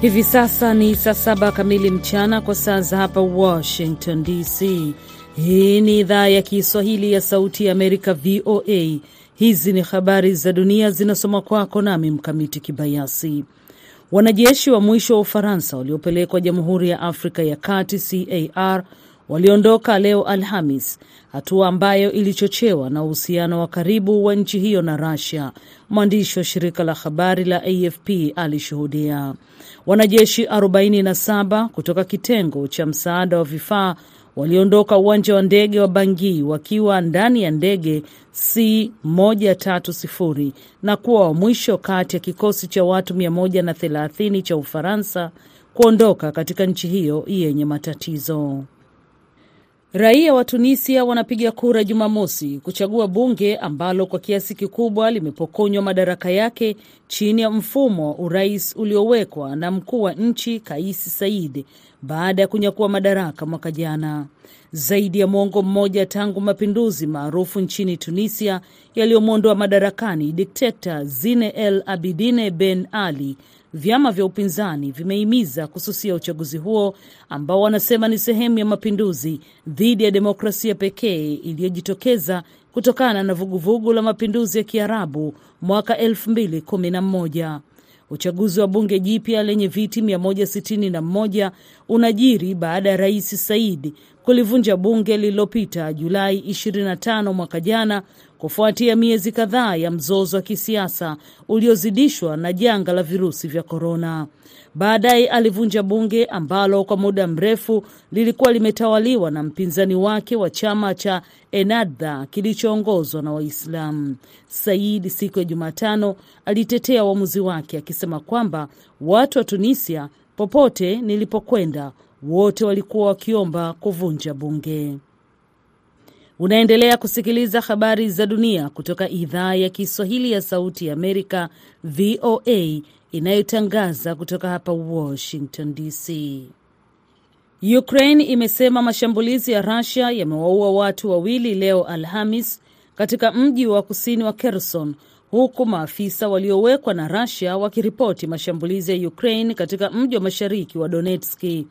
Hivi sasa ni saa saba kamili mchana kwa saa za hapa Washington DC. Hii ni idhaa ya Kiswahili ya Sauti ya Amerika, VOA. Hizi ni habari za dunia zinasoma kwako nami Mkamiti Kibayasi. Wanajeshi wa mwisho wa Ufaransa waliopelekwa Jamhuri ya Afrika ya Kati CAR waliondoka leo Alhamis, hatua ambayo ilichochewa na uhusiano wa karibu wa nchi hiyo na Russia. Mwandishi wa shirika la habari la AFP alishuhudia wanajeshi 47 kutoka kitengo cha msaada wa vifaa waliondoka uwanja wa ndege wa Bangui wakiwa ndani ya ndege C130 na kuwa wa mwisho kati ya kikosi cha watu 130 cha Ufaransa kuondoka katika nchi hiyo yenye matatizo. Raia wa Tunisia wanapiga kura Jumamosi kuchagua bunge ambalo kwa kiasi kikubwa limepokonywa madaraka yake chini ya mfumo wa urais uliowekwa na mkuu wa nchi Kais Saied baada ya kunyakua madaraka mwaka jana. Zaidi ya mwongo mmoja tangu mapinduzi maarufu nchini Tunisia yaliyomwondoa madarakani dikteta Zine El Abidine Ben Ali, vyama vya upinzani vimehimiza kususia uchaguzi huo ambao wanasema ni sehemu ya mapinduzi dhidi ya demokrasia pekee iliyojitokeza kutokana na vuguvugu la mapinduzi ya Kiarabu mwaka 2011. Uchaguzi wa bunge jipya lenye viti 161 unajiri baada ya rais Saidi kulivunja bunge lililopita Julai 25 mwaka jana kufuatia miezi kadhaa ya mzozo wa kisiasa uliozidishwa na janga la virusi vya korona. Baadaye alivunja bunge ambalo kwa muda mrefu lilikuwa limetawaliwa na mpinzani wake wa chama cha Ennahda kilichoongozwa na Waislamu. Said siku ya Jumatano alitetea uamuzi wake akisema kwamba watu wa Tunisia, popote nilipokwenda, wote walikuwa wakiomba kuvunja bunge. Unaendelea kusikiliza habari za dunia kutoka idhaa ya Kiswahili ya Sauti ya Amerika, VOA, inayotangaza kutoka hapa Washington DC. Ukraine imesema mashambulizi ya Russia yamewaua watu wawili leo Alhamis katika mji wa kusini wa Kherson, huku maafisa waliowekwa na Russia wakiripoti mashambulizi ya Ukraine katika mji wa mashariki wa Donetski.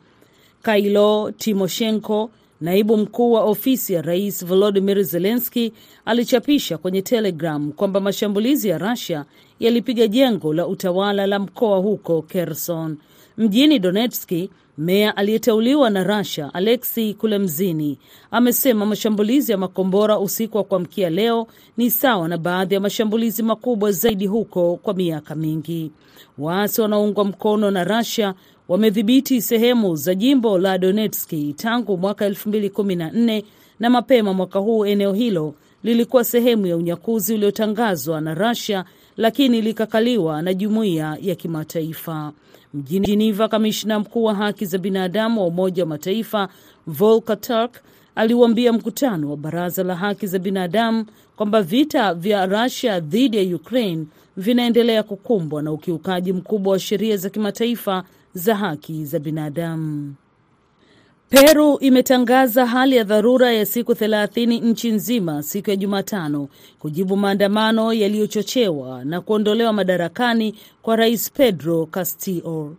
Kailo Timoshenko Naibu mkuu wa ofisi ya rais Volodymyr Zelensky alichapisha kwenye Telegram kwamba mashambulizi ya Russia yalipiga jengo la utawala la mkoa huko Kherson. Mjini Donetski, meya aliyeteuliwa na Russia Alexei Kulemzini amesema mashambulizi ya makombora usiku wa kuamkia leo ni sawa na baadhi ya mashambulizi makubwa zaidi huko kwa miaka mingi. Waasi wanaoungwa mkono na Russia wamedhibiti sehemu za jimbo la Donetski tangu mwaka 2014 na mapema mwaka huu eneo hilo lilikuwa sehemu ya unyakuzi uliotangazwa na Russia lakini likakaliwa na jumuiya ya kimataifa. Mjini Geneva, kamishna mkuu wa haki za binadamu wa Umoja wa Mataifa Volker Turk aliuambia mkutano wa Baraza la Haki za Binadamu kwamba vita vya Russia dhidi ya Ukraine vinaendelea kukumbwa na ukiukaji mkubwa wa sheria za kimataifa za haki za binadamu. Peru imetangaza hali ya dharura ya siku thelathini nchi nzima siku ya Jumatano kujibu maandamano yaliyochochewa na kuondolewa madarakani kwa rais Pedro Castillo.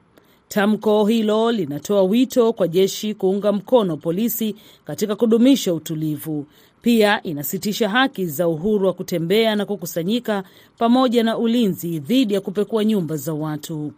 Tamko hilo linatoa wito kwa jeshi kuunga mkono polisi katika kudumisha utulivu. Pia inasitisha haki za uhuru wa kutembea na kukusanyika pamoja na ulinzi dhidi ya kupekua nyumba za watu.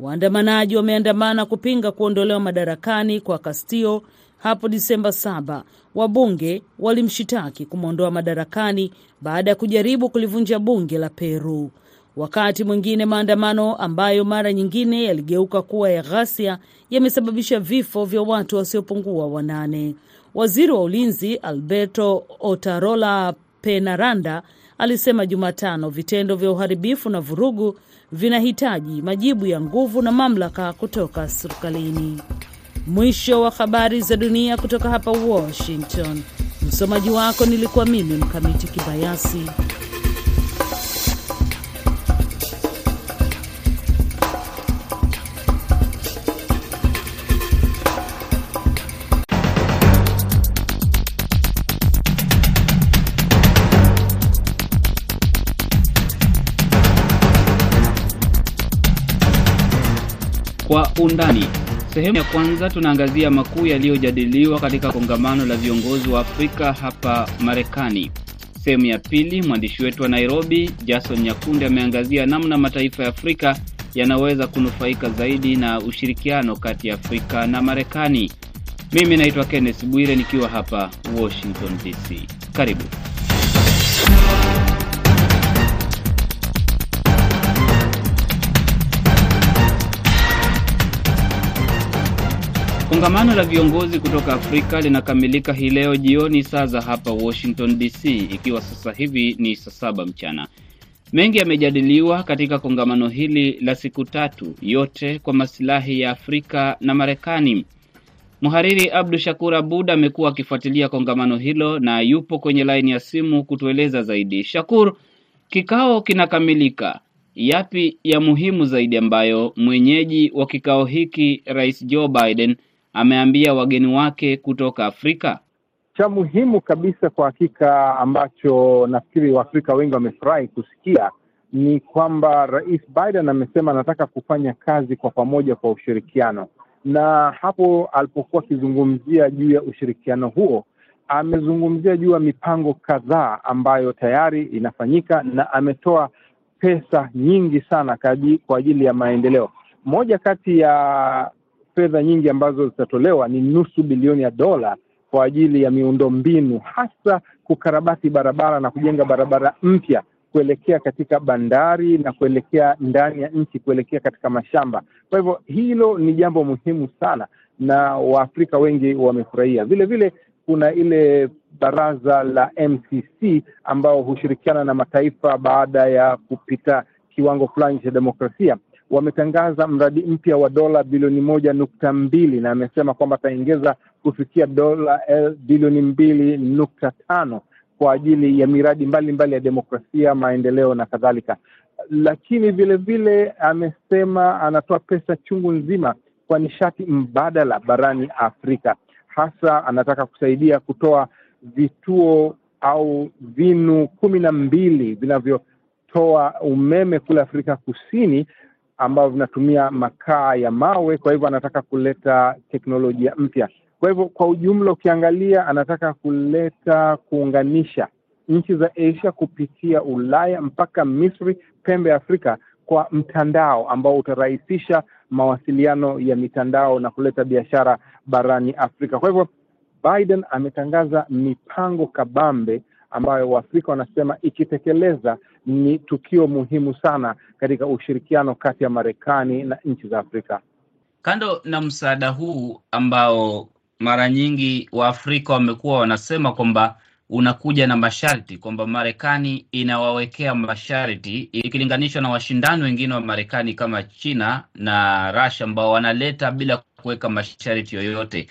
Waandamanaji wameandamana kupinga kuondolewa madarakani kwa Castillo hapo Disemba 7. Wabunge walimshitaki kumwondoa madarakani baada ya kujaribu kulivunja bunge la Peru. Wakati mwingine maandamano ambayo mara nyingine yaligeuka kuwa ya ghasia yamesababisha vifo vya watu wasiopungua wanane. Waziri wa ulinzi Alberto Otarola Penaranda alisema Jumatano vitendo vya uharibifu na vurugu vinahitaji majibu ya nguvu na mamlaka kutoka serikalini. Mwisho wa habari za dunia kutoka hapa Washington. Msomaji wako nilikuwa mimi Mkamiti Kibayasi. Undani. Sehemu ya kwanza tunaangazia makuu yaliyojadiliwa katika kongamano la viongozi wa Afrika hapa Marekani. Sehemu ya pili, mwandishi wetu wa Nairobi Jason Nyakundi ameangazia namna mataifa ya Afrika yanaweza kunufaika zaidi na ushirikiano kati ya Afrika na Marekani. Mimi naitwa Kenneth Bwire nikiwa hapa Washington DC. Karibu. Kongamano la viongozi kutoka Afrika linakamilika hii leo jioni saa za hapa Washington DC, ikiwa sasa hivi ni saa saba mchana. Mengi yamejadiliwa katika kongamano hili la siku tatu, yote kwa masilahi ya Afrika na Marekani. Mhariri Abdu Shakur Abud amekuwa akifuatilia kongamano hilo na yupo kwenye laini ya simu kutueleza zaidi. Shakur, kikao kinakamilika, yapi ya muhimu zaidi ambayo mwenyeji wa kikao hiki Rais Joe Biden ameambia wageni wake kutoka Afrika? Cha muhimu kabisa kwa hakika ambacho nafikiri Waafrika wengi wamefurahi kusikia ni kwamba Rais Biden amesema anataka kufanya kazi kwa pamoja kwa ushirikiano, na hapo alipokuwa akizungumzia juu ya ushirikiano huo amezungumzia juu ya mipango kadhaa ambayo tayari inafanyika na ametoa pesa nyingi sana kwa ajili ya maendeleo. Moja kati ya fedha nyingi ambazo zitatolewa ni nusu bilioni ya dola kwa ajili ya miundo mbinu, hasa kukarabati barabara na kujenga barabara mpya kuelekea katika bandari na kuelekea ndani ya nchi, kuelekea katika mashamba. Kwa hivyo hilo ni jambo muhimu sana, na Waafrika wengi wamefurahia. Vile vile kuna ile baraza la MCC ambao hushirikiana na mataifa baada ya kupita kiwango fulani cha demokrasia wametangaza mradi mpya wa dola bilioni moja nukta mbili na amesema kwamba ataongeza kufikia dola bilioni mbili nukta tano kwa ajili ya miradi mbalimbali mbali ya demokrasia, maendeleo na kadhalika. Lakini vile vile amesema anatoa pesa chungu nzima kwa nishati mbadala barani Afrika. Hasa anataka kusaidia kutoa vituo au vinu kumi na mbili vinavyotoa umeme kule Afrika Kusini ambavyo vinatumia makaa ya mawe. Kwa hivyo anataka kuleta teknolojia mpya. Kwa hivyo kwa ujumla, ukiangalia, anataka kuleta kuunganisha nchi za Asia kupitia Ulaya mpaka Misri, pembe ya Afrika kwa mtandao ambao utarahisisha mawasiliano ya mitandao na kuleta biashara barani Afrika. Kwa hivyo Biden ametangaza mipango kabambe ambayo Waafrika wanasema ikitekeleza ni tukio muhimu sana katika ushirikiano kati ya Marekani na nchi za Afrika. Kando na msaada huu ambao mara nyingi Waafrika wamekuwa wanasema kwamba unakuja na masharti, kwamba Marekani inawawekea masharti ikilinganishwa na washindani wengine wa Marekani kama China na Russia ambao wanaleta bila kuweka masharti yoyote.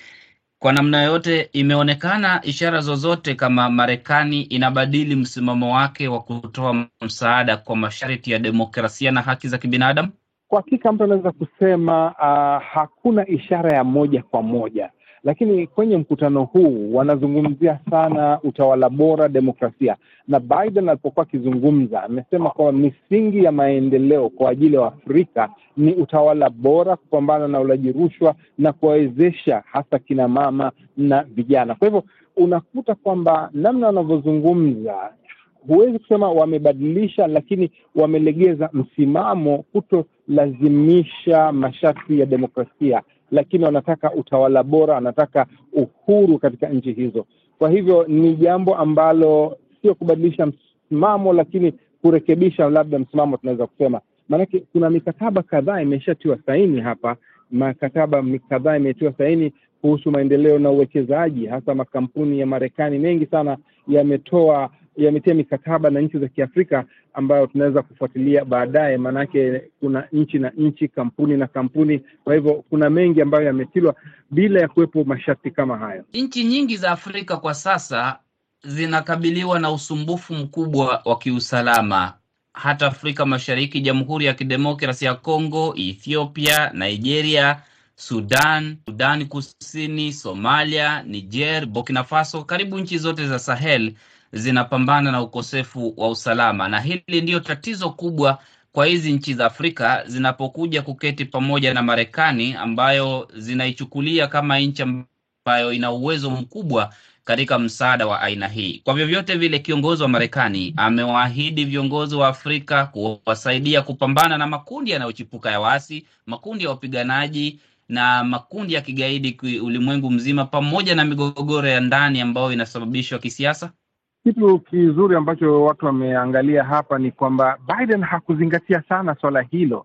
Kwa namna yote imeonekana ishara zozote kama Marekani inabadili msimamo wake wa kutoa msaada kwa masharti ya demokrasia na haki za kibinadamu? Kwa hakika mtu anaweza kusema uh, hakuna ishara ya moja kwa moja, lakini kwenye mkutano huu wanazungumzia sana utawala bora, demokrasia. Na Biden alipokuwa akizungumza amesema kwamba misingi ya maendeleo kwa ajili ya Afrika ni utawala bora, kupambana na ulaji rushwa na kuwawezesha hasa kina mama na vijana. Kwa hivyo unakuta kwamba namna wanavyozungumza huwezi kusema wamebadilisha, lakini wamelegeza msimamo, kutolazimisha masharti ya demokrasia, lakini wanataka utawala bora, wanataka uhuru katika nchi hizo. Kwa hivyo ni jambo ambalo sio kubadilisha msimamo, lakini kurekebisha labda msimamo, tunaweza kusema maanake kuna mikataba kadhaa imeshatiwa saini hapa, mikataba kadhaa imetiwa saini kuhusu maendeleo na uwekezaji, hasa makampuni ya Marekani mengi sana yametoa yametia mikataba na nchi za Kiafrika ambayo tunaweza kufuatilia baadaye, maanake kuna nchi na nchi, kampuni na kampuni. Kwa hivyo kuna mengi ambayo yametilwa bila ya kuwepo masharti kama hayo. Nchi nyingi za Afrika kwa sasa zinakabiliwa na usumbufu mkubwa wa kiusalama, hata Afrika Mashariki, Jamhuri ya Kidemokrasi ya Kongo, Ethiopia, Nigeria, Sudan, Sudan Kusini, Somalia, Niger, Burkina Faso, karibu nchi zote za Sahel zinapambana na ukosefu wa usalama, na hili ndiyo tatizo kubwa kwa hizi nchi za Afrika zinapokuja kuketi pamoja na Marekani ambayo zinaichukulia kama nchi ambayo ina uwezo mkubwa katika msaada wa aina hii. Kwa vyovyote vile, kiongozi wa Marekani amewaahidi viongozi wa Afrika kuwasaidia kupambana na makundi yanayochipuka ya waasi, makundi ya wapiganaji na makundi ya kigaidi ulimwengu mzima, pamoja na migogoro ya ndani ambayo inasababishwa kisiasa. Kitu kizuri ambacho watu wameangalia hapa ni kwamba Biden hakuzingatia sana swala hilo.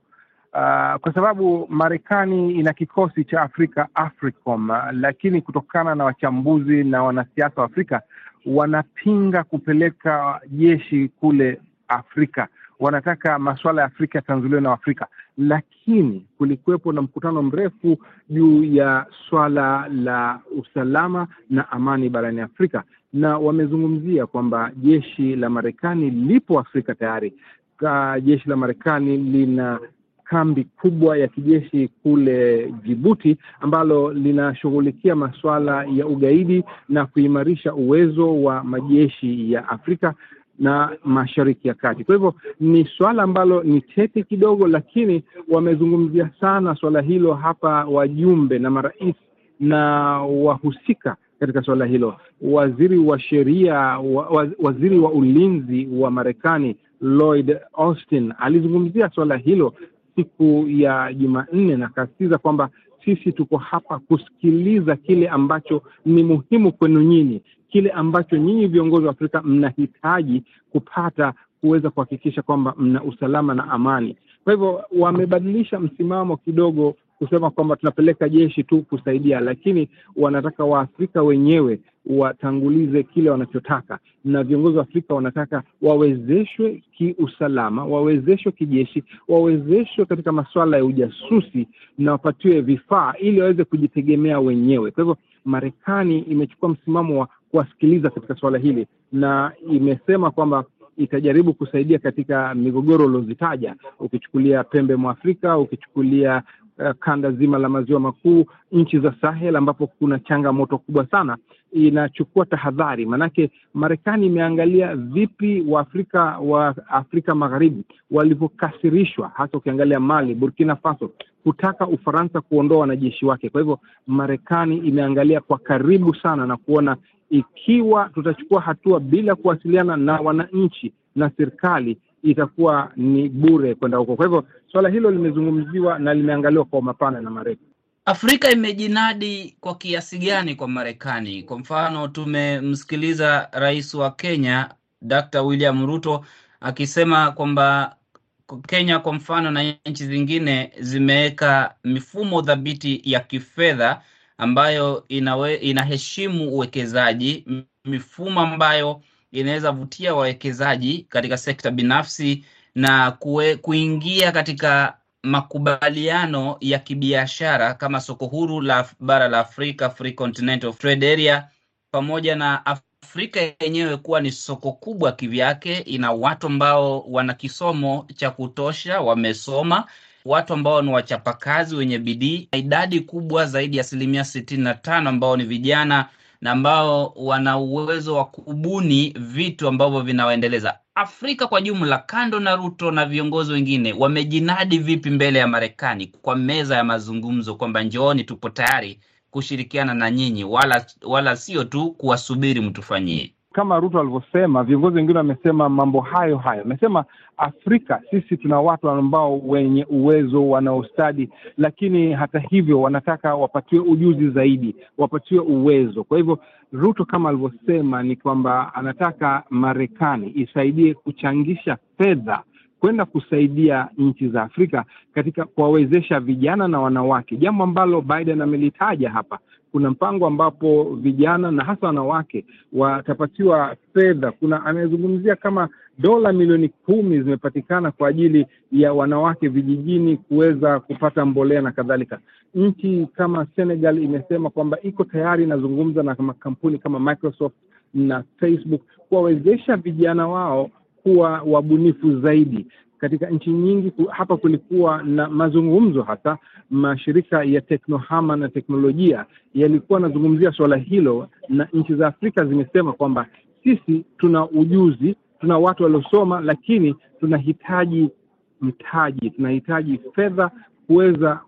Uh, kwa sababu Marekani ina kikosi cha Afrika AFRICOM, uh, lakini kutokana na wachambuzi na wanasiasa wa Afrika wanapinga kupeleka jeshi kule Afrika. Wanataka masuala ya Afrika yatanzuliwe na Afrika, lakini kulikuwepo na mkutano mrefu juu ya swala la usalama na amani barani Afrika, na wamezungumzia kwamba jeshi la Marekani lipo Afrika tayari. Ka jeshi la Marekani lina kambi kubwa ya kijeshi kule Jibuti ambalo linashughulikia masuala ya ugaidi na kuimarisha uwezo wa majeshi ya Afrika na Mashariki ya Kati. Kwa hivyo ni suala ambalo ni tete kidogo, lakini wamezungumzia sana swala hilo hapa wajumbe na marais na wahusika katika suala hilo. Waziri wa sheria wa, waziri wa ulinzi wa Marekani Lloyd Austin alizungumzia suala hilo siku ya Jumanne na akasisitiza kwamba sisi tuko hapa kusikiliza kile ambacho ni muhimu kwenu nyinyi, kile ambacho nyinyi viongozi wa Afrika mnahitaji kupata kuweza kuhakikisha kwamba mna usalama na amani. Kwa hivyo wamebadilisha msimamo kidogo kusema kwamba tunapeleka jeshi tu kusaidia, lakini wanataka Waafrika wenyewe watangulize kile wanachotaka, na viongozi wa Afrika wanataka wawezeshwe kiusalama, wawezeshwe kijeshi, wawezeshwe katika masuala ya ujasusi na wapatiwe vifaa ili waweze kujitegemea wenyewe. Kwa hivyo Marekani imechukua msimamo wa kuwasikiliza katika suala hili na imesema kwamba itajaribu kusaidia katika migogoro uliozitaja, ukichukulia pembe mwa Afrika, ukichukulia uh, kanda zima la maziwa makuu, nchi za Sahel ambapo kuna changamoto kubwa sana, inachukua tahadhari. Maanake Marekani imeangalia vipi Waafrika wa Afrika Magharibi walivyokasirishwa, hasa ukiangalia Mali, Burkina Faso kutaka Ufaransa kuondoa wanajeshi wake. Kwa hivyo Marekani imeangalia kwa karibu sana na kuona ikiwa tutachukua hatua bila kuwasiliana na wananchi na serikali itakuwa ni bure kwenda huko. Kwa hivyo suala hilo limezungumziwa na limeangaliwa kwa mapana na marefu. Afrika imejinadi kwa kiasi gani kwa Marekani? Kwa mfano, tumemsikiliza rais wa Kenya Dr. William Ruto akisema kwamba Kenya kwa mfano na nchi zingine zimeweka mifumo thabiti ya kifedha ambayo inawe, inaheshimu uwekezaji, mifumo ambayo inaweza vutia wawekezaji katika sekta binafsi na kue, kuingia katika makubaliano ya kibiashara kama soko huru la bara la Afrika, Free Continental Trade Area, pamoja na Afrika yenyewe kuwa ni soko kubwa kivyake. Ina watu ambao wana kisomo cha kutosha, wamesoma, watu ambao ni wachapakazi wenye bidii, idadi kubwa zaidi ya asilimia sitini na tano ambao ni vijana na ambao wana uwezo wa kubuni vitu ambavyo vinawaendeleza. Afrika kwa jumla, kando na Ruto na viongozi wengine, wamejinadi vipi mbele ya Marekani kwa meza ya mazungumzo kwamba njooni, tupo tayari kushirikiana na nyinyi, wala wala sio tu kuwasubiri mtufanyie kama Ruto alivyosema. Viongozi wengine wamesema mambo hayo hayo, amesema Afrika sisi tuna watu ambao wenye uwezo, wana ustadi, lakini hata hivyo wanataka wapatiwe ujuzi zaidi, wapatiwe uwezo. Kwa hivyo Ruto kama alivyosema ni kwamba anataka Marekani isaidie kuchangisha fedha kwenda kusaidia nchi za Afrika katika kuwawezesha vijana na wanawake, jambo ambalo Biden amelitaja hapa. Kuna mpango ambapo vijana na hasa wanawake watapatiwa fedha. Kuna amezungumzia kama dola milioni kumi zimepatikana kwa ajili ya wanawake vijijini kuweza kupata mbolea na kadhalika. Nchi kama Senegal imesema kwamba iko tayari inazungumza na makampuni kama Microsoft na Facebook kuwawezesha vijana wao kuwa wabunifu zaidi. Katika nchi nyingi hapa kulikuwa na mazungumzo, hasa mashirika ya teknohama na teknolojia yalikuwa yanazungumzia suala hilo, na nchi za Afrika zimesema kwamba sisi tuna ujuzi, tuna watu waliosoma, lakini tunahitaji mtaji, tunahitaji fedha kuweza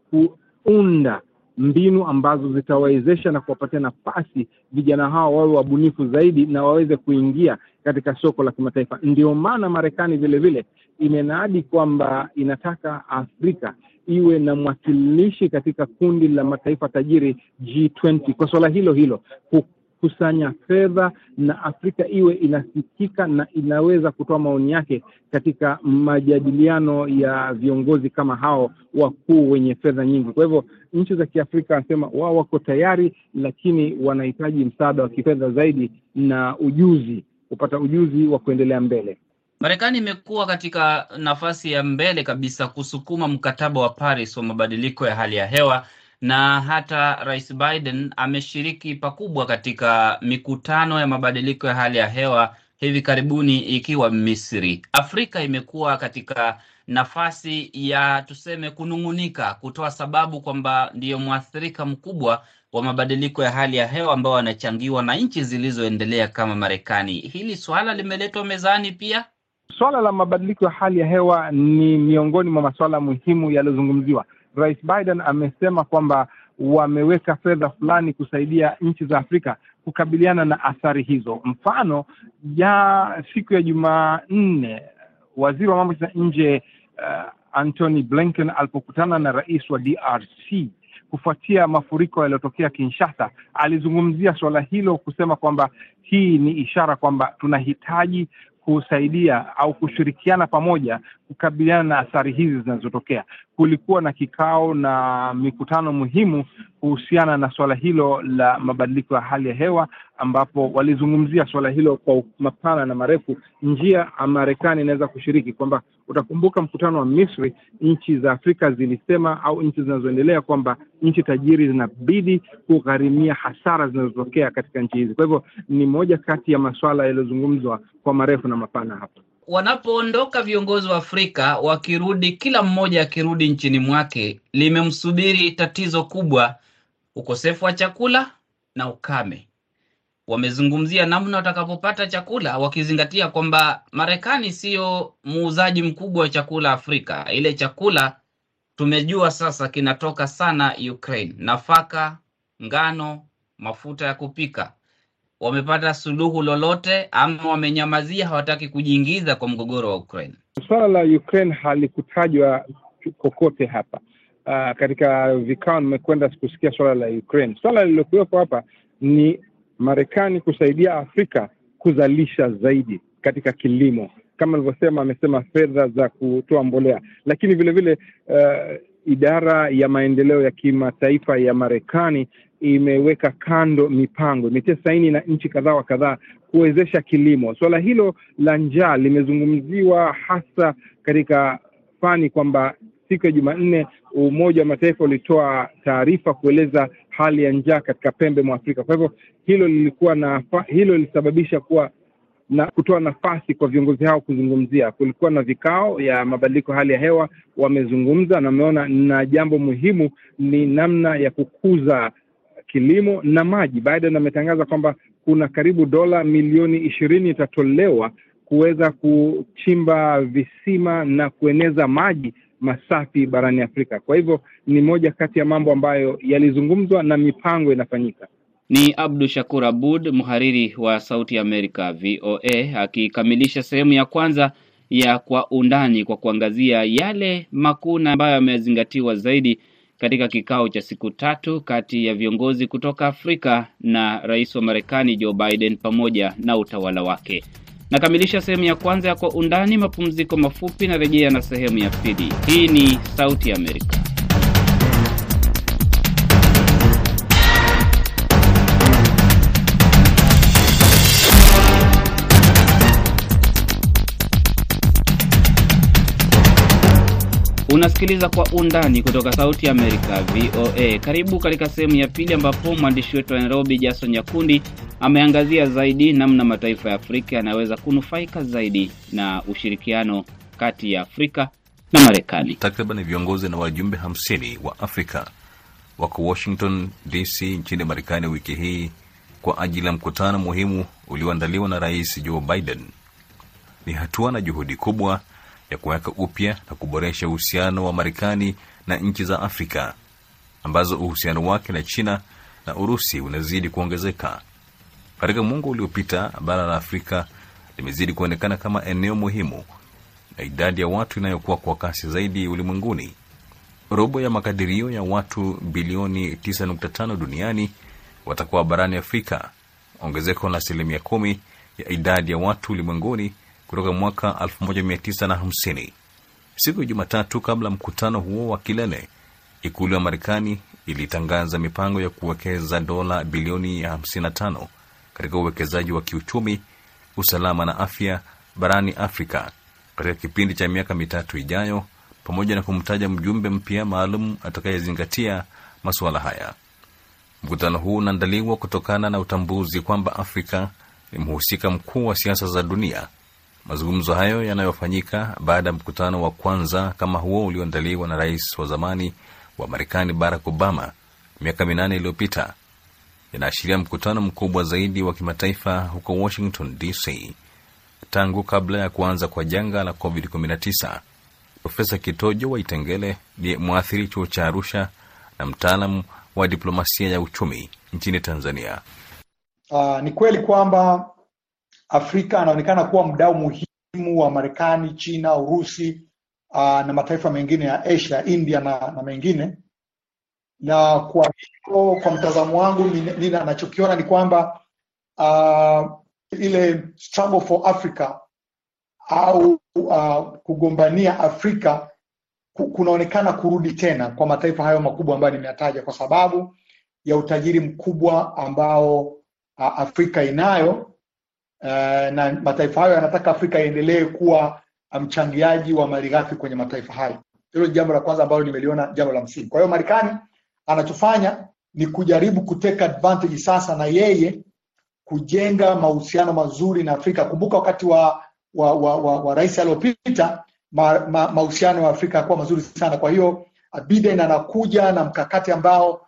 kuunda mbinu ambazo zitawawezesha na kuwapatia nafasi vijana hao wawe wabunifu zaidi na waweze kuingia katika soko la kimataifa. Ndio maana Marekani vile vile imenaadi kwamba inataka Afrika iwe na mwakilishi katika kundi la mataifa tajiri G20 kwa suala hilo hilo kukusanya fedha na Afrika iwe inasikika na inaweza kutoa maoni yake katika majadiliano ya viongozi kama hao wakuu wenye fedha nyingi. Kwa hivyo nchi za Kiafrika wanasema wao wako tayari, lakini wanahitaji msaada wa kifedha zaidi na ujuzi, kupata ujuzi wa kuendelea mbele. Marekani imekuwa katika nafasi ya mbele kabisa kusukuma mkataba wa Paris wa mabadiliko ya hali ya hewa na hata Rais Biden ameshiriki pakubwa katika mikutano ya mabadiliko ya hali ya hewa hivi karibuni ikiwa Misri. Afrika imekuwa katika nafasi ya tuseme kunung'unika, kutoa sababu kwamba ndiyo mwathirika mkubwa wa mabadiliko ya hali ya hewa ambao wanachangiwa na nchi zilizoendelea kama Marekani. Hili swala limeletwa mezani pia. Swala la mabadiliko ya hali ya hewa ni miongoni mwa masuala muhimu yaliyozungumziwa. Rais Biden amesema kwamba wameweka fedha fulani kusaidia nchi za Afrika kukabiliana na athari hizo. Mfano, ya siku ya Jumanne waziri wa mambo ya nje uh, Antony Blinken alipokutana na rais wa DRC kufuatia mafuriko yaliyotokea Kinshasa, alizungumzia suala hilo kusema kwamba hii ni ishara kwamba tunahitaji kusaidia au kushirikiana pamoja kukabiliana na athari hizi zinazotokea. Kulikuwa na kikao na mikutano muhimu kuhusiana na suala hilo la mabadiliko ya hali ya hewa, ambapo walizungumzia suala hilo kwa mapana na marefu, njia Marekani inaweza kushiriki, kwamba utakumbuka mkutano wa Misri, nchi za Afrika zilisema au nchi zinazoendelea kwamba nchi tajiri zinabidi kugharimia hasara zinazotokea katika nchi hizi. Kwa hivyo ni moja kati ya masuala yaliyozungumzwa kwa marefu na mapana hapa. Wanapoondoka viongozi wa Afrika wakirudi, kila mmoja akirudi nchini mwake, limemsubiri tatizo kubwa, ukosefu wa chakula na ukame. Wamezungumzia namna watakapopata chakula, wakizingatia kwamba Marekani siyo muuzaji mkubwa wa chakula Afrika. Ile chakula tumejua sasa kinatoka sana Ukraine, nafaka, ngano, mafuta ya kupika wamepata suluhu lolote ama wamenyamazia, hawataki kujiingiza kwa mgogoro wa Ukraine? Suala la Ukraine halikutajwa kokote hapa. Uh, katika vikao nimekwenda kusikia suala la Ukraine. Suala lililokuwepo hapa ni Marekani kusaidia Afrika kuzalisha zaidi katika kilimo, kama alivyosema, amesema fedha za kutoa mbolea, lakini vilevile vile uh, idara ya maendeleo ya kimataifa ya Marekani imeweka kando mipango, imetia saini na nchi kadhaa wa kadhaa kuwezesha kilimo. Suala hilo la njaa limezungumziwa hasa katika fani kwamba siku ya Jumanne Umoja wa Mataifa ulitoa taarifa kueleza hali ya njaa katika pembe mwa Afrika. Kwa hivyo hilo lilikuwa na hilo lilisababisha kuwa na kutoa nafasi kwa viongozi hao kuzungumzia. Kulikuwa na vikao ya mabadiliko hali ya hewa, wamezungumza na wameona na jambo muhimu ni namna ya kukuza kilimo na maji. Biden ametangaza kwamba kuna karibu dola milioni ishirini itatolewa kuweza kuchimba visima na kueneza maji masafi barani Afrika. Kwa hivyo ni moja kati ya mambo ambayo yalizungumzwa na mipango inafanyika. Ni Abdu Shakur Abud, mhariri wa Sauti Amerika VOA, akikamilisha sehemu ya kwanza ya Kwa Undani kwa kuangazia yale makuna ambayo yamezingatiwa zaidi katika kikao cha siku tatu kati ya viongozi kutoka Afrika na rais wa Marekani Joe Biden pamoja na utawala wake. Nakamilisha sehemu ya kwanza ya Kwa Undani. Mapumziko mafupi na rejea na sehemu ya pili. Hii ni Sauti Amerika. Unasikiliza Kwa Undani kutoka Sauti Amerika, VOA. Karibu katika sehemu ya pili, ambapo mwandishi wetu wa Nairobi, Jason Nyakundi, ameangazia zaidi namna mataifa ya Afrika yanaweza kunufaika zaidi na ushirikiano kati ya Afrika na Marekani. Takriban viongozi na wajumbe hamsini wa Afrika wako Washington DC nchini Marekani wiki hii kwa ajili ya mkutano muhimu ulioandaliwa na Rais Joe Biden. Ni hatua na juhudi kubwa ya kuweka upya na kuboresha uhusiano wa Marekani na nchi za Afrika ambazo uhusiano wake na China na Urusi unazidi kuongezeka. Katika muongo uliopita, bara la Afrika limezidi kuonekana kama eneo muhimu na idadi ya watu inayokuwa kwa kasi zaidi ulimwenguni. Robo ya makadirio ya watu bilioni 9.5 duniani watakuwa barani Afrika, ongezeko la asilimia kumi ya idadi ya watu ulimwenguni kutoka mwaka 1950. Siku ya Jumatatu, kabla mkutano huo wa kilele, ikulu ya Marekani ilitangaza mipango ya kuwekeza dola bilioni 55 katika uwekezaji wa kiuchumi, usalama na afya barani Afrika katika kipindi cha miaka mitatu ijayo, pamoja na kumtaja mjumbe mpya maalum atakayezingatia masuala haya. Mkutano huu unaandaliwa kutokana na utambuzi kwamba Afrika ni mhusika mkuu wa siasa za dunia. Mazungumzo hayo yanayofanyika baada ya mkutano wa kwanza kama huo ulioandaliwa na rais wa zamani wa Marekani Barack Obama miaka minane iliyopita yanaashiria mkutano mkubwa zaidi wa kimataifa huko Washington DC tangu kabla ya kuanza kwa janga la COVID-19. Profesa Kitojo Waitengele ni mwathiri chuo cha Arusha na mtaalamu wa diplomasia ya uchumi nchini Tanzania. Uh, ni kweli kwamba Afrika anaonekana kuwa mdau muhimu wa Marekani, China, Urusi uh, na mataifa mengine ya Asia, India na, na mengine. Na kwa hiyo kwa mtazamo wangu anachokiona ni kwamba uh, ile struggle for Africa au uh, kugombania Afrika kunaonekana kurudi tena kwa mataifa hayo makubwa ambayo nimeyataja kwa sababu ya utajiri mkubwa ambao uh, Afrika inayo uh, na mataifa hayo yanataka Afrika iendelee kuwa mchangiaji wa malighafi kwenye mataifa hayo. Hilo jambo la kwanza ambalo nimeliona jambo la msingi. Kwa hiyo Marekani anachofanya ni kujaribu kuteka advantage sasa na yeye kujenga mahusiano mazuri na Afrika. Kumbuka wakati wa wa, wa, wa, wa rais aliyopita mahusiano ma, ya Afrika yakuwa mazuri sana. Kwa hiyo Biden anakuja na mkakati ambao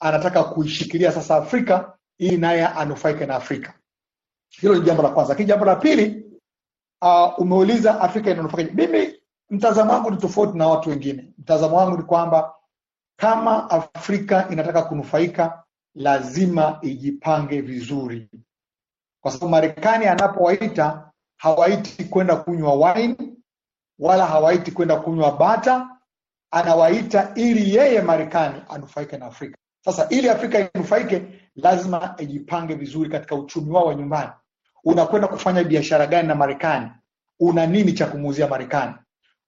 anataka kuishikilia sasa Afrika ili naye anufaike na Afrika. Hilo ni jambo la kwanza. Lakini jambo la pili, uh, umeuliza Afrika inanufaika. Mimi mtazamo wangu ni tofauti na watu wengine. Mtazamo wangu ni kwamba kama Afrika inataka kunufaika, lazima ijipange vizuri, kwa sababu Marekani anapowaita hawaiti kwenda kunywa wine wala hawaiti kwenda kunywa bata, anawaita ili yeye Marekani anufaike na Afrika. Sasa ili Afrika inufaike, lazima ijipange vizuri katika uchumi wao wa nyumbani. Unakwenda kufanya biashara gani na Marekani? Una nini cha kumuuzia Marekani?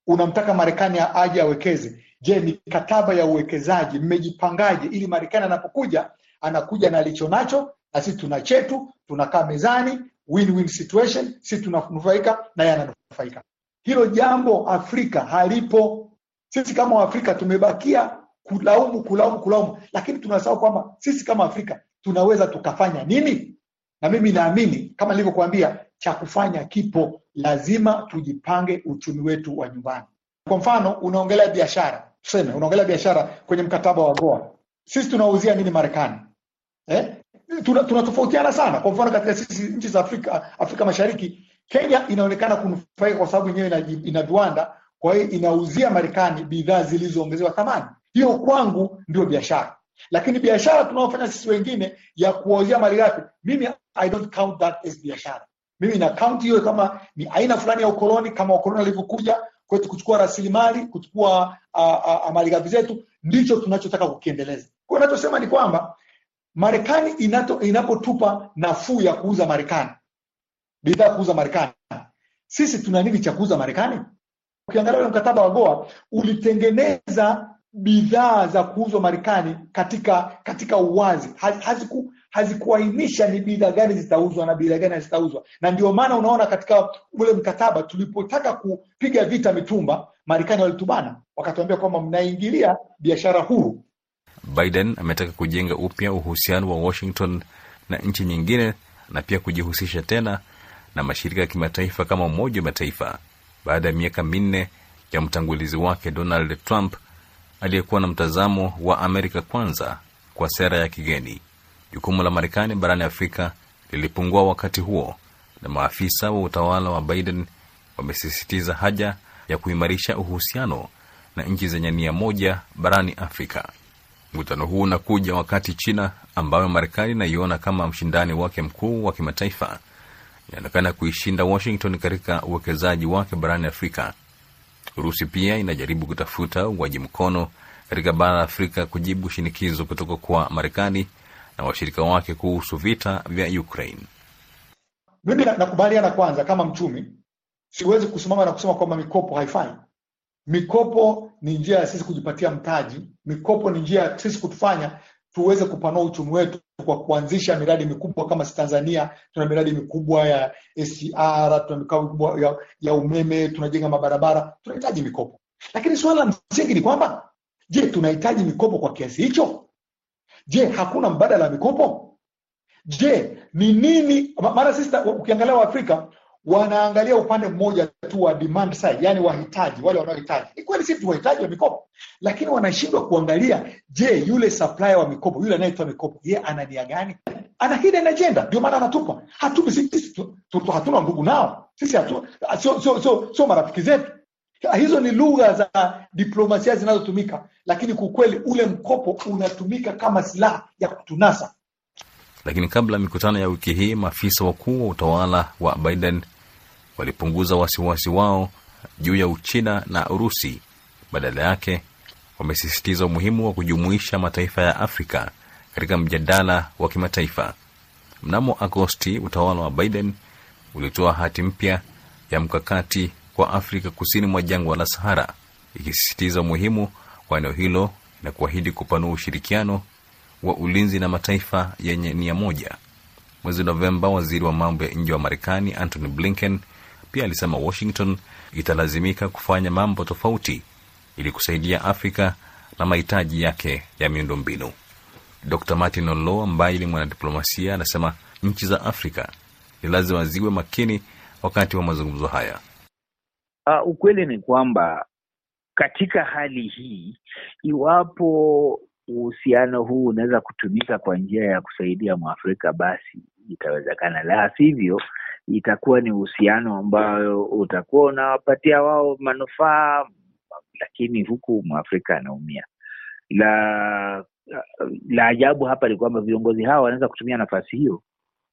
Unamtaka Marekani aje awekeze? Je, mikataba ya uwekezaji mmejipangaje, ili Marekani anapokuja anakuja na alicho nacho na sisi tuna chetu, tunakaa mezani, win-win situation, sisi tunanufaika na yeye ananufaika. Hilo jambo Afrika halipo. Sisi kama Waafrika tumebakia kulaumu, kulaumu, kulaumu, lakini tunasahau kwamba sisi kama Afrika tunaweza tukafanya nini? Na mimi naamini kama nilivyokuambia, cha kufanya kipo, lazima tujipange uchumi wetu wa nyumbani. Kwa mfano, unaongelea biashara, tuseme unaongelea biashara kwenye mkataba wa Goa, sisi tunauzia nini Marekani eh? tunatofautiana tuna sana. Kwa mfano katika sisi nchi za Afrika, Afrika Mashariki, Kenya inaonekana kunufaika kwa sababu yenyewe ina, viwanda, kwa hiyo inauzia Marekani bidhaa zilizoongezewa thamani. Hiyo kwangu ndio biashara, lakini biashara tunaofanya sisi wengine ya kuwauzia malighafi, mimi I don't count that as biashara. Mimi na count hiyo kama ni aina fulani ya ukoloni, kama wakoloni alivyokuja kwetu kuchukua rasilimali, kuchukua mali ghafi zetu, ndicho tunachotaka kukiendeleza. Kwa hiyo nachosema ni kwamba Marekani inapotupa nafuu ya kuuza Marekani, bidhaa kuuza Marekani, sisi tuna nini cha kuuza Marekani? Ukiangalia ule mkataba wa Goa ulitengeneza bidhaa za kuuzwa Marekani katika katika uwazi, haziku hazikuainisha ni bidhaa gani zitauzwa na bidhaa gani hazitauzwa, na ndio maana unaona katika ule mkataba tulipotaka kupiga vita mitumba, Marekani walitubana, wakatuambia kwamba mnaingilia biashara huru. Biden ametaka kujenga upya uhusiano wa Washington na nchi nyingine na pia kujihusisha tena na mashirika ya kimataifa kama Umoja wa Mataifa. Baada ya miaka minne ya mtangulizi wake Donald Trump aliyekuwa na mtazamo wa Amerika kwanza kwa sera ya kigeni. Jukumu la Marekani barani Afrika lilipungua wakati huo, na maafisa wa utawala wa Biden wamesisitiza haja ya kuimarisha uhusiano na nchi zenye nia moja barani Afrika. Mkutano huu unakuja wakati China ambayo Marekani inaiona kama mshindani wake mkuu wa kimataifa inaonekana kuishinda Washington katika uwekezaji wake barani Afrika. Urusi pia inajaribu kutafuta uwaji mkono katika bara la Afrika kujibu shinikizo kutoka kwa Marekani na washirika wake kuhusu vita vya Ukraine. Mimi nakubaliana kwanza, kama mchumi siwezi kusimama na kusema kwamba mikopo haifai. Mikopo ni njia ya sisi kujipatia mtaji. Mikopo ni njia ya sisi kutufanya tuweze kupanua uchumi wetu kwa kuanzisha miradi mikubwa. Kama si Tanzania, tuna miradi mikubwa ya SGR, tuna mikao mikubwa ya, ya umeme, tunajenga mabarabara, tunahitaji mikopo. Lakini suala la msingi ni kwamba, je, tunahitaji mikopo kwa kiasi hicho? Je, hakuna mbadala wa mikopo? Je, ni nini? Maana sisi ukiangalia Waafrika wanaangalia upande mmoja tu wa demand side, yani wahitaji, wale wanaohitaji. Ni kweli sisi wahitaji wa mikopo, lakini wanashindwa kuangalia, je, yule supplier wa mikopo, yule anayetoa mikopo, ye ana nia gani? Ana hidden agenda, ndio maana anatupa. Hatupi sisi, hatuna ndugu nao sisi, sio sio sio sio marafiki zetu. Hizo ni lugha za diplomasia zinazotumika, lakini kukweli ule mkopo unatumika kama silaha ya kutunasa. Lakini kabla mikutano ya wiki hii, maafisa wakuu wa utawala wa Biden walipunguza wasiwasi wao juu ya Uchina na Urusi. Badala yake, wamesisitiza umuhimu wa kujumuisha mataifa ya Afrika katika mjadala wa kimataifa. Mnamo Agosti, utawala wa Biden ulitoa hati mpya ya mkakati kwa Afrika kusini mwa jangwa la Sahara, ikisisitiza umuhimu wa eneo hilo na kuahidi kupanua ushirikiano wa ulinzi na mataifa yenye nia moja. Mwezi Novemba, waziri wa mambo ya nje wa Marekani Antony Blinken pia alisema Washington italazimika kufanya mambo tofauti ili kusaidia Afrika na mahitaji yake ya miundombinu. Dr Martin Olo ambaye ni mwanadiplomasia anasema nchi za Afrika ni lazima ziwe makini wakati wa mazungumzo haya. Uh, ukweli ni kwamba katika hali hii, iwapo uhusiano huu unaweza kutumika kwa njia ya kusaidia Mwafrika, basi itawezekana. La sivyo, itakuwa ni uhusiano ambayo utakuwa unawapatia wao manufaa, lakini huku Mwafrika anaumia. La la ajabu hapa ni kwamba viongozi hawa wanaweza kutumia nafasi hiyo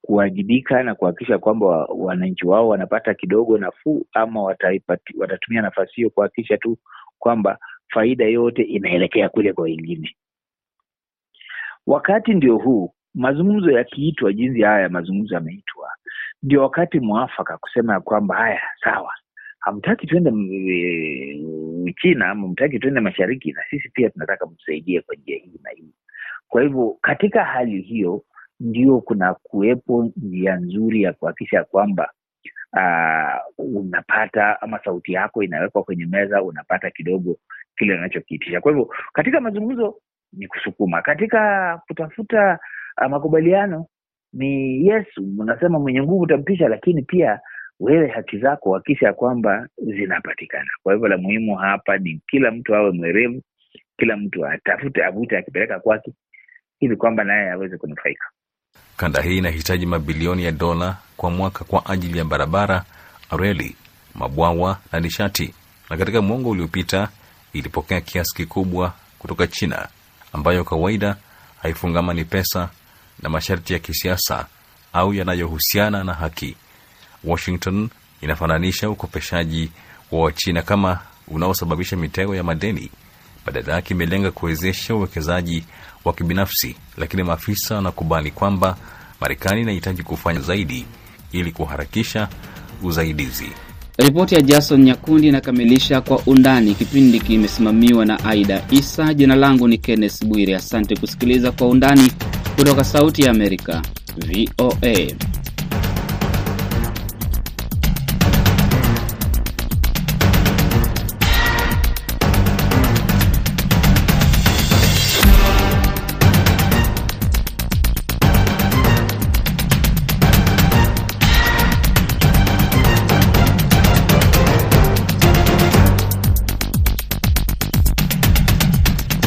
kuwajibika na kuhakikisha kwamba wananchi wao wanapata kidogo nafuu, ama wataipati, watatumia nafasi hiyo kuhakikisha tu kwamba faida yote inaelekea kule kwa wengine. Wakati ndio huu, mazungumzo yakiitwa jinsi haya mazungumzo yameitwa, ndio wakati mwafaka kusema ya kwamba haya, sawa, hamtaki tuende China ama mtaki tuende mashariki, na sisi pia tunataka mtusaidie kwa njia hii na hii. Kwa hivyo katika hali hiyo ndio kuna kuwepo njia nzuri ya kuhakikisha kwamba uh, unapata ama sauti yako inawekwa kwenye meza, unapata kidogo kile unachokiitisha. Kwa hivyo katika mazungumzo ni kusukuma, katika kutafuta uh, makubaliano ni Yesu. unasema mwenye nguvu utampisha, lakini pia wewe haki zako hakisha kwamba zinapatikana. Kwa hivyo la muhimu hapa ni kila mtu awe mwerevu, kila mtu atafute, avute akipeleka kwake, hivi kwamba naye aweze kunufaika. Kanda hii inahitaji mabilioni ya dola kwa mwaka kwa ajili ya barabara, reli, mabwawa na nishati, na katika mwongo uliopita ilipokea kiasi kikubwa kutoka China ambayo kawaida haifungamani pesa na masharti ya kisiasa au yanayohusiana na haki. Washington inafananisha ukopeshaji wa Wachina kama unaosababisha mitego ya madeni. Badala yake imelenga kuwezesha uwekezaji wa kibinafsi, lakini maafisa wanakubali kwamba Marekani inahitaji kufanya zaidi ili kuharakisha usaidizi. Ripoti ya Jason Nyakundi inakamilisha kwa undani. Kipindi kimesimamiwa na Aida Isa. Jina langu ni Kenneth Bwire. Asante kusikiliza kwa undani kutoka Sauti ya Amerika, VOA.